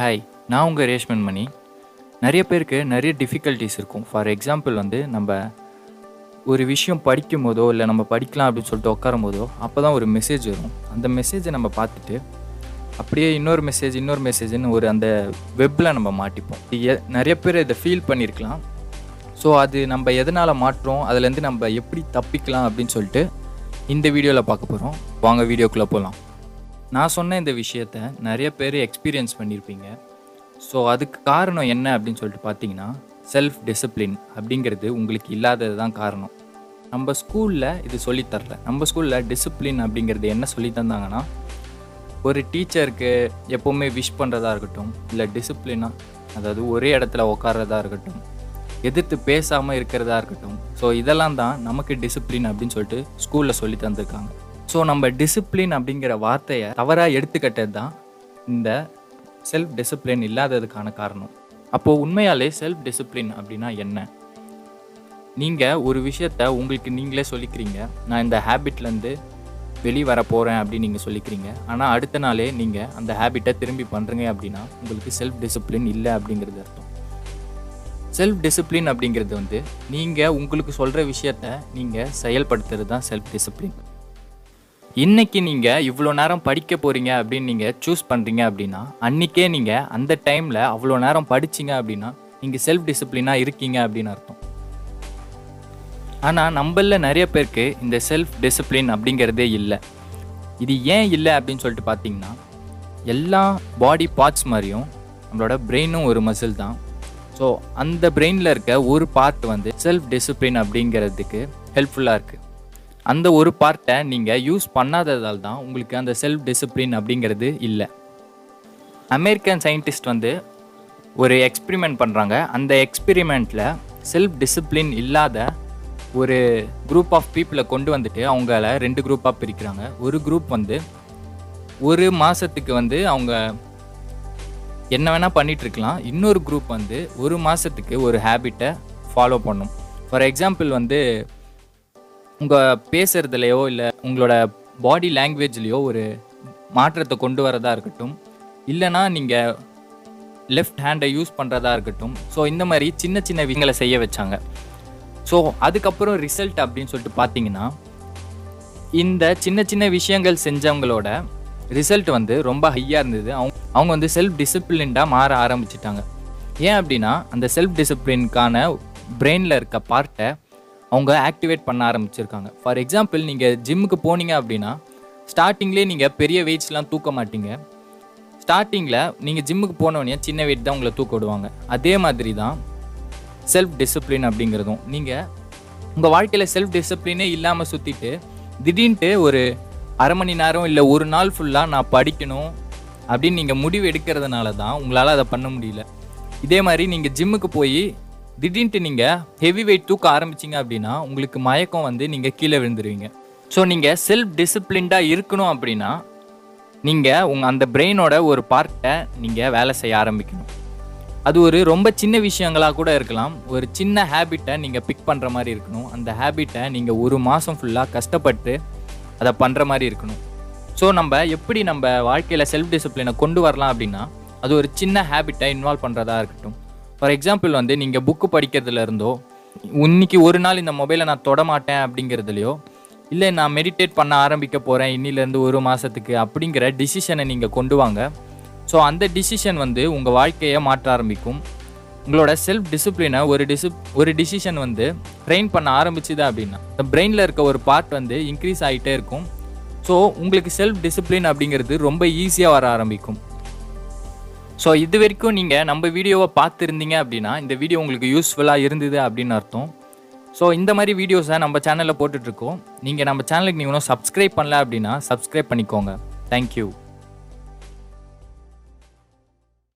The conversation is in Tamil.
ஹாய் நான் உங்கள் ரேஷ்மன் மணி. நிறைய பேருக்கு நிறைய டிஃபிகல்ட்டிஸ் இருக்கும். ஃபார் எக்ஸாம்பிள் வந்து நம்ம ஒரு விஷயம் படிக்கும் போதோ இல்லை நம்ம படிக்கலாம் அப்படின்னு சொல்லிட்டு உட்காரும் போதோ அப்போ தான் ஒரு மெசேஜ் வரும். அந்த மெசேஜை நம்ம பார்த்துட்டு அப்படியே இன்னொரு மெசேஜ் இன்னொரு மெசேஜ்னு ஒரு அந்த வெப்பில் நம்ம மாட்டிப்போம். நிறைய பேர் இதை ஃபீல் பண்ணியிருக்கலாம் ஸோ அது நம்ம எதனால் மாற்றோம் அதுலேருந்து நம்ம எப்படி தப்பிக்கலாம் அப்படின்னு சொல்லிட்டு இந்த வீடியோவில் பார்க்க போகிறோம் வாங்க வீடியோக்குள்ளே போகலாம் நான் சொன்ன இந்த விஷயத்த நிறைய பேர் எக்ஸ்பீரியன்ஸ் பண்ணியிருப்பீங்க ஸோ அதுக்கு காரணம் என்ன அப்படின்னு சொல்லிட்டு பார்த்தீங்கன்னா செல்ஃப் டிசிப்ளின் அப்படிங்கிறது உங்களுக்கு இல்லாதது தான் காரணம். நம்ம ஸ்கூலில் இது சொல்லித் தரல. நம்ம ஸ்கூலில் டிசிப்ளின் அப்படிங்கிறது என்ன சொல்லி தந்தாங்கன்னா ஒரு டீச்சருக்கு எப்போவுமே விஷ் பண்ணுறதா இருக்கட்டும் இல்லை டிசிப்ளினாக அதாவது ஒரே இடத்துல உட்காரதா இருக்கட்டும் எதிர்த்து பேசாமல் இருக்கிறதா இருக்கட்டும். ஸோ இதெல்லாம் தான் நமக்கு டிசிப்ளின் அப்படின்னு சொல்லிட்டு ஸ்கூலில் சொல்லி தந்திருக்காங்க. ஸோ நம்ம டிசிப்ளின் அப்படிங்கிற வார்த்தையை தவறாக எடுத்துக்கிட்டது தான் இந்த செல்ஃப் டிசிப்ளின் இல்லாததுக்கான காரணம். அப்போது உண்மையாலே செல்ஃப் டிசிப்ளின் அப்படின்னா என்ன? நீங்கள் ஒரு விஷயத்த உங்களுக்கு நீங்களே சொல்லிக்கிறீங்க. நான் இந்த ஹேபிட்லேருந்து வெளியே வர போகிறேன் அப்படின்னு நீங்கள் சொல்லிக்கிறீங்க. ஆனால் அடுத்த நாளே நீங்கள் அந்த ஹேபிட்டை திரும்பி பண்ணுறீங்க அப்படின்னா உங்களுக்கு செல்ஃப் டிசிப்ளின் இல்லை அப்படிங்கிறது அர்த்தம். செல்ஃப் டிசிப்ளின் அப்படிங்கிறது வந்து நீங்கள் உங்களுக்கு சொல்கிற விஷயத்த நீங்கள் செயல்படுத்துறது தான் செல்ஃப் டிசிப்ளின் இன்னைக்கு நீங்கள் இவ்வளோ நேரம் படிக்க போகிறீங்க அப்படின்னு நீங்கள் சூஸ் பண்ணுறீங்க அப்படின்னா அன்றைக்கே நீங்கள் அந்த டைமில் அவ்வளோ நேரம் படிச்சீங்க அப்படின்னா நீங்கள் செல்ஃப் டிசிப்ளினாக இருக்கீங்க அப்படின்னு அர்த்தம். ஆனால் நம்மளில் நிறைய பேருக்கு இந்த செல்ஃப் டிசிப்ளின் அப்படிங்கிறதே இல்லை. இது ஏன் இல்லை அப்படின்னு சொல்லிட்டு பார்த்தீங்கன்னா எல்லா பாடி பார்ட்ஸ் மாதிரியும் நம்மளோட பிரெயினும் ஒரு மசில் தான். ஸோ அந்த பிரெயினில் இருக்க ஒரு பார்ட் வந்து செல்ஃப் டிசிப்ளின் அப்படிங்கிறதுக்கு ஹெல்ப்ஃபுல்லாக இருக்குது அந்த ஒரு பார்ட்டை நீங்கள் யூஸ் பண்ணாததால் தான் உங்களுக்கு அந்த செல்ஃப் டிசிப்ளின் அப்படிங்கிறது இல்லை. அமெரிக்கன் சயின்டிஸ்ட் வந்து ஒரு எக்ஸ்பிரிமெண்ட் பண்ணுறாங்க அந்த எக்ஸ்பிரிமெண்ட்டில் செல்ஃப் டிசிப்ளின் இல்லாத ஒரு குரூப் ஆஃப் பீப்புளை கொண்டு வந்துட்டு அவங்கள ரெண்டு குரூப்பாக பிரிக்கிறாங்க. ஒரு குரூப் வந்து ஒரு மாதத்துக்கு வந்து அவங்க என்ன வேணால் பண்ணிகிட்ருக்கலாம் இன்னொரு குரூப் வந்து ஒரு மாதத்துக்கு ஒரு ஹேபிட்டை ஃபாலோ பண்ணும். ஃபார் எக்ஸாம்பிள் வந்து உங்கள் பேசுகிறதுலையோ இல்லை உங்களோட பாடி லாங்குவேஜ்லேயோ ஒரு மாற்றத்தை கொண்டு வரதா இருக்கட்டும். இல்லைனா நீங்கள் லெஃப்ட் ஹேண்டை யூஸ் பண்ணுறதா இருக்கட்டும். ஸோ இந்த மாதிரி சின்ன சின்ன விஷயங்களை செய்ய வச்சாங்க. ஸோ அதுக்கப்புறம் ரிசல்ட் அப்படின்னு சொல்லிட்டு பார்த்தீங்கன்னா இந்த சின்ன சின்ன விஷயங்கள் செஞ்சவங்களோட ரிசல்ட் வந்து ரொம்ப ஹையாக இருந்தது. அவங்க அவங்க வந்து செல்ஃப் டிசிப்ளின்டாக மாற ஆரம்பிச்சிட்டாங்க. ஏன் அப்படின்னா அந்த செல்ஃப் டிசிப்ளினுக்கான பிரெயினில் இருக்க பார்ட்டை அவங்க ஆக்டிவேட் பண்ண ஆரம்பிச்சிருக்காங்க. ஃபார் எக்ஸாம்பிள் நீங்கள் ஜிம்முக்கு போனீங்க அப்படின்னா ஸ்டார்டிங்லேயே நீங்கள் பெரிய வெயிட்ஸ்லாம் தூக்க மாட்டீங்க. ஸ்டார்டிங்கில் நீங்கள் ஜிம்முக்கு போனோடனே சின்ன வெயிட் தான் உங்களை தூக்க விடுவாங்க. அதே மாதிரி தான் செல்ஃப் டிசிப்ளின் அப்படிங்கிறதும். நீங்கள் உங்கள் வாழ்க்கையில் செல்ஃப் டிசிப்ளினே இல்லாமல் சுற்றிட்டு திடீர்னுட்டு ஒரு அரை மணி நேரம் இல்லை ஒரு நாள் ஃபுல்லாக நான் படிக்கணும் அப்படின்னு நீங்கள் முடிவு எடுக்கிறதுனால தான் உங்களால் அதை பண்ண முடியல. இதே மாதிரி நீங்கள் ஜிம்முக்கு போய் திடீர்னு நீங்கள் ஹெவி வெயிட் தூக்க ஆரம்பிச்சிங்க அப்படின்னா உங்களுக்கு மயக்கம் வந்து நீங்கள் கீழே விழுந்துருவீங்க. ஸோ நீங்கள் செல்ஃப் டிசிப்ளின்டாக இருக்கணும் அப்படின்னா நீங்கள் உங்கள் அந்த பிரெயினோட ஒரு பார்ட்டை நீங்கள் வேலை செய்ய ஆரம்பிக்கணும். அது ஒரு ரொம்ப சின்ன விஷயங்களாக கூட இருக்கலாம். ஒரு சின்ன ஹேபிட்டை நீங்கள் பிக் பண்ணுற மாதிரி இருக்கணும். அந்த ஹேபிட்டை நீங்கள் ஒரு மாதம் ஃபுல்லாக கஷ்டப்பட்டு அதை பண்ணுற மாதிரி இருக்கணும். ஸோ நம்ம எப்படி நம்ம வாழ்க்கையில் செல்ஃப் டிசிப்ளினை கொண்டு வரலாம் அப்படின்னா அது ஒரு சின்ன ஹேபிட்டை இன்வால்வ் பண்ணுறதா இருக்கட்டும். ஃபார் எக்ஸாம்பிள் வந்து நீங்கள் புக்கு படிக்கிறதுல இருந்தோ இன்னைக்கு ஒரு நாள் இந்த மொபைலை நான் தொட மாட்டேன் அப்படிங்கிறதுலையோ இல்லை நான் மெடிடேட் பண்ண ஆரம்பிக்க போகிறேன் இன்னிலேருந்து ஒரு மாதத்துக்கு அப்படிங்கிற டிசிஷனை நீங்கள் கொண்டு வாங்க. ஸோ அந்த டிசிஷன் வந்து உங்கள் வாழ்க்கையை மாற்ற ஆரம்பிக்கும். உங்களோட செல்ஃப் டிசிப்ளினை ஒரு டிசிப் ஒரு டிசிஷன் வந்து ட்ரெயின் பண்ண ஆரம்பிச்சுது அப்படின்னா இந்த பிரெயினில் இருக்க ஒரு பார்ட் வந்து இன்க்ரீஸ் ஆகிட்டே இருக்கும். ஸோ உங்களுக்கு செல்ஃப் டிசிப்ளின் அப்படிங்கிறது ரொம்ப ஈஸியாக வர ஆரம்பிக்கும். ஸோ இது வரைக்கும் நீங்கள் நம்ம வீடியோவை பார்த்துருந்தீங்க அப்படின்னா இந்த வீடியோ உங்களுக்கு யூஸ்ஃபுல்லாக இருந்தது அப்படின்னு அர்த்தம். ஸோ இந்த மாதிரி வீடியோஸை நம்ம சேனலில் போட்டுட்ருக்கோம். நீங்கள் நம்ம சேனலுக்கு நீங்கள் இன்னும் சப்ஸ்கிரைப் பண்ணல அப்படின்னா சப்ஸ்கிரைப் பண்ணிக்கோங்க. தேங்க்யூ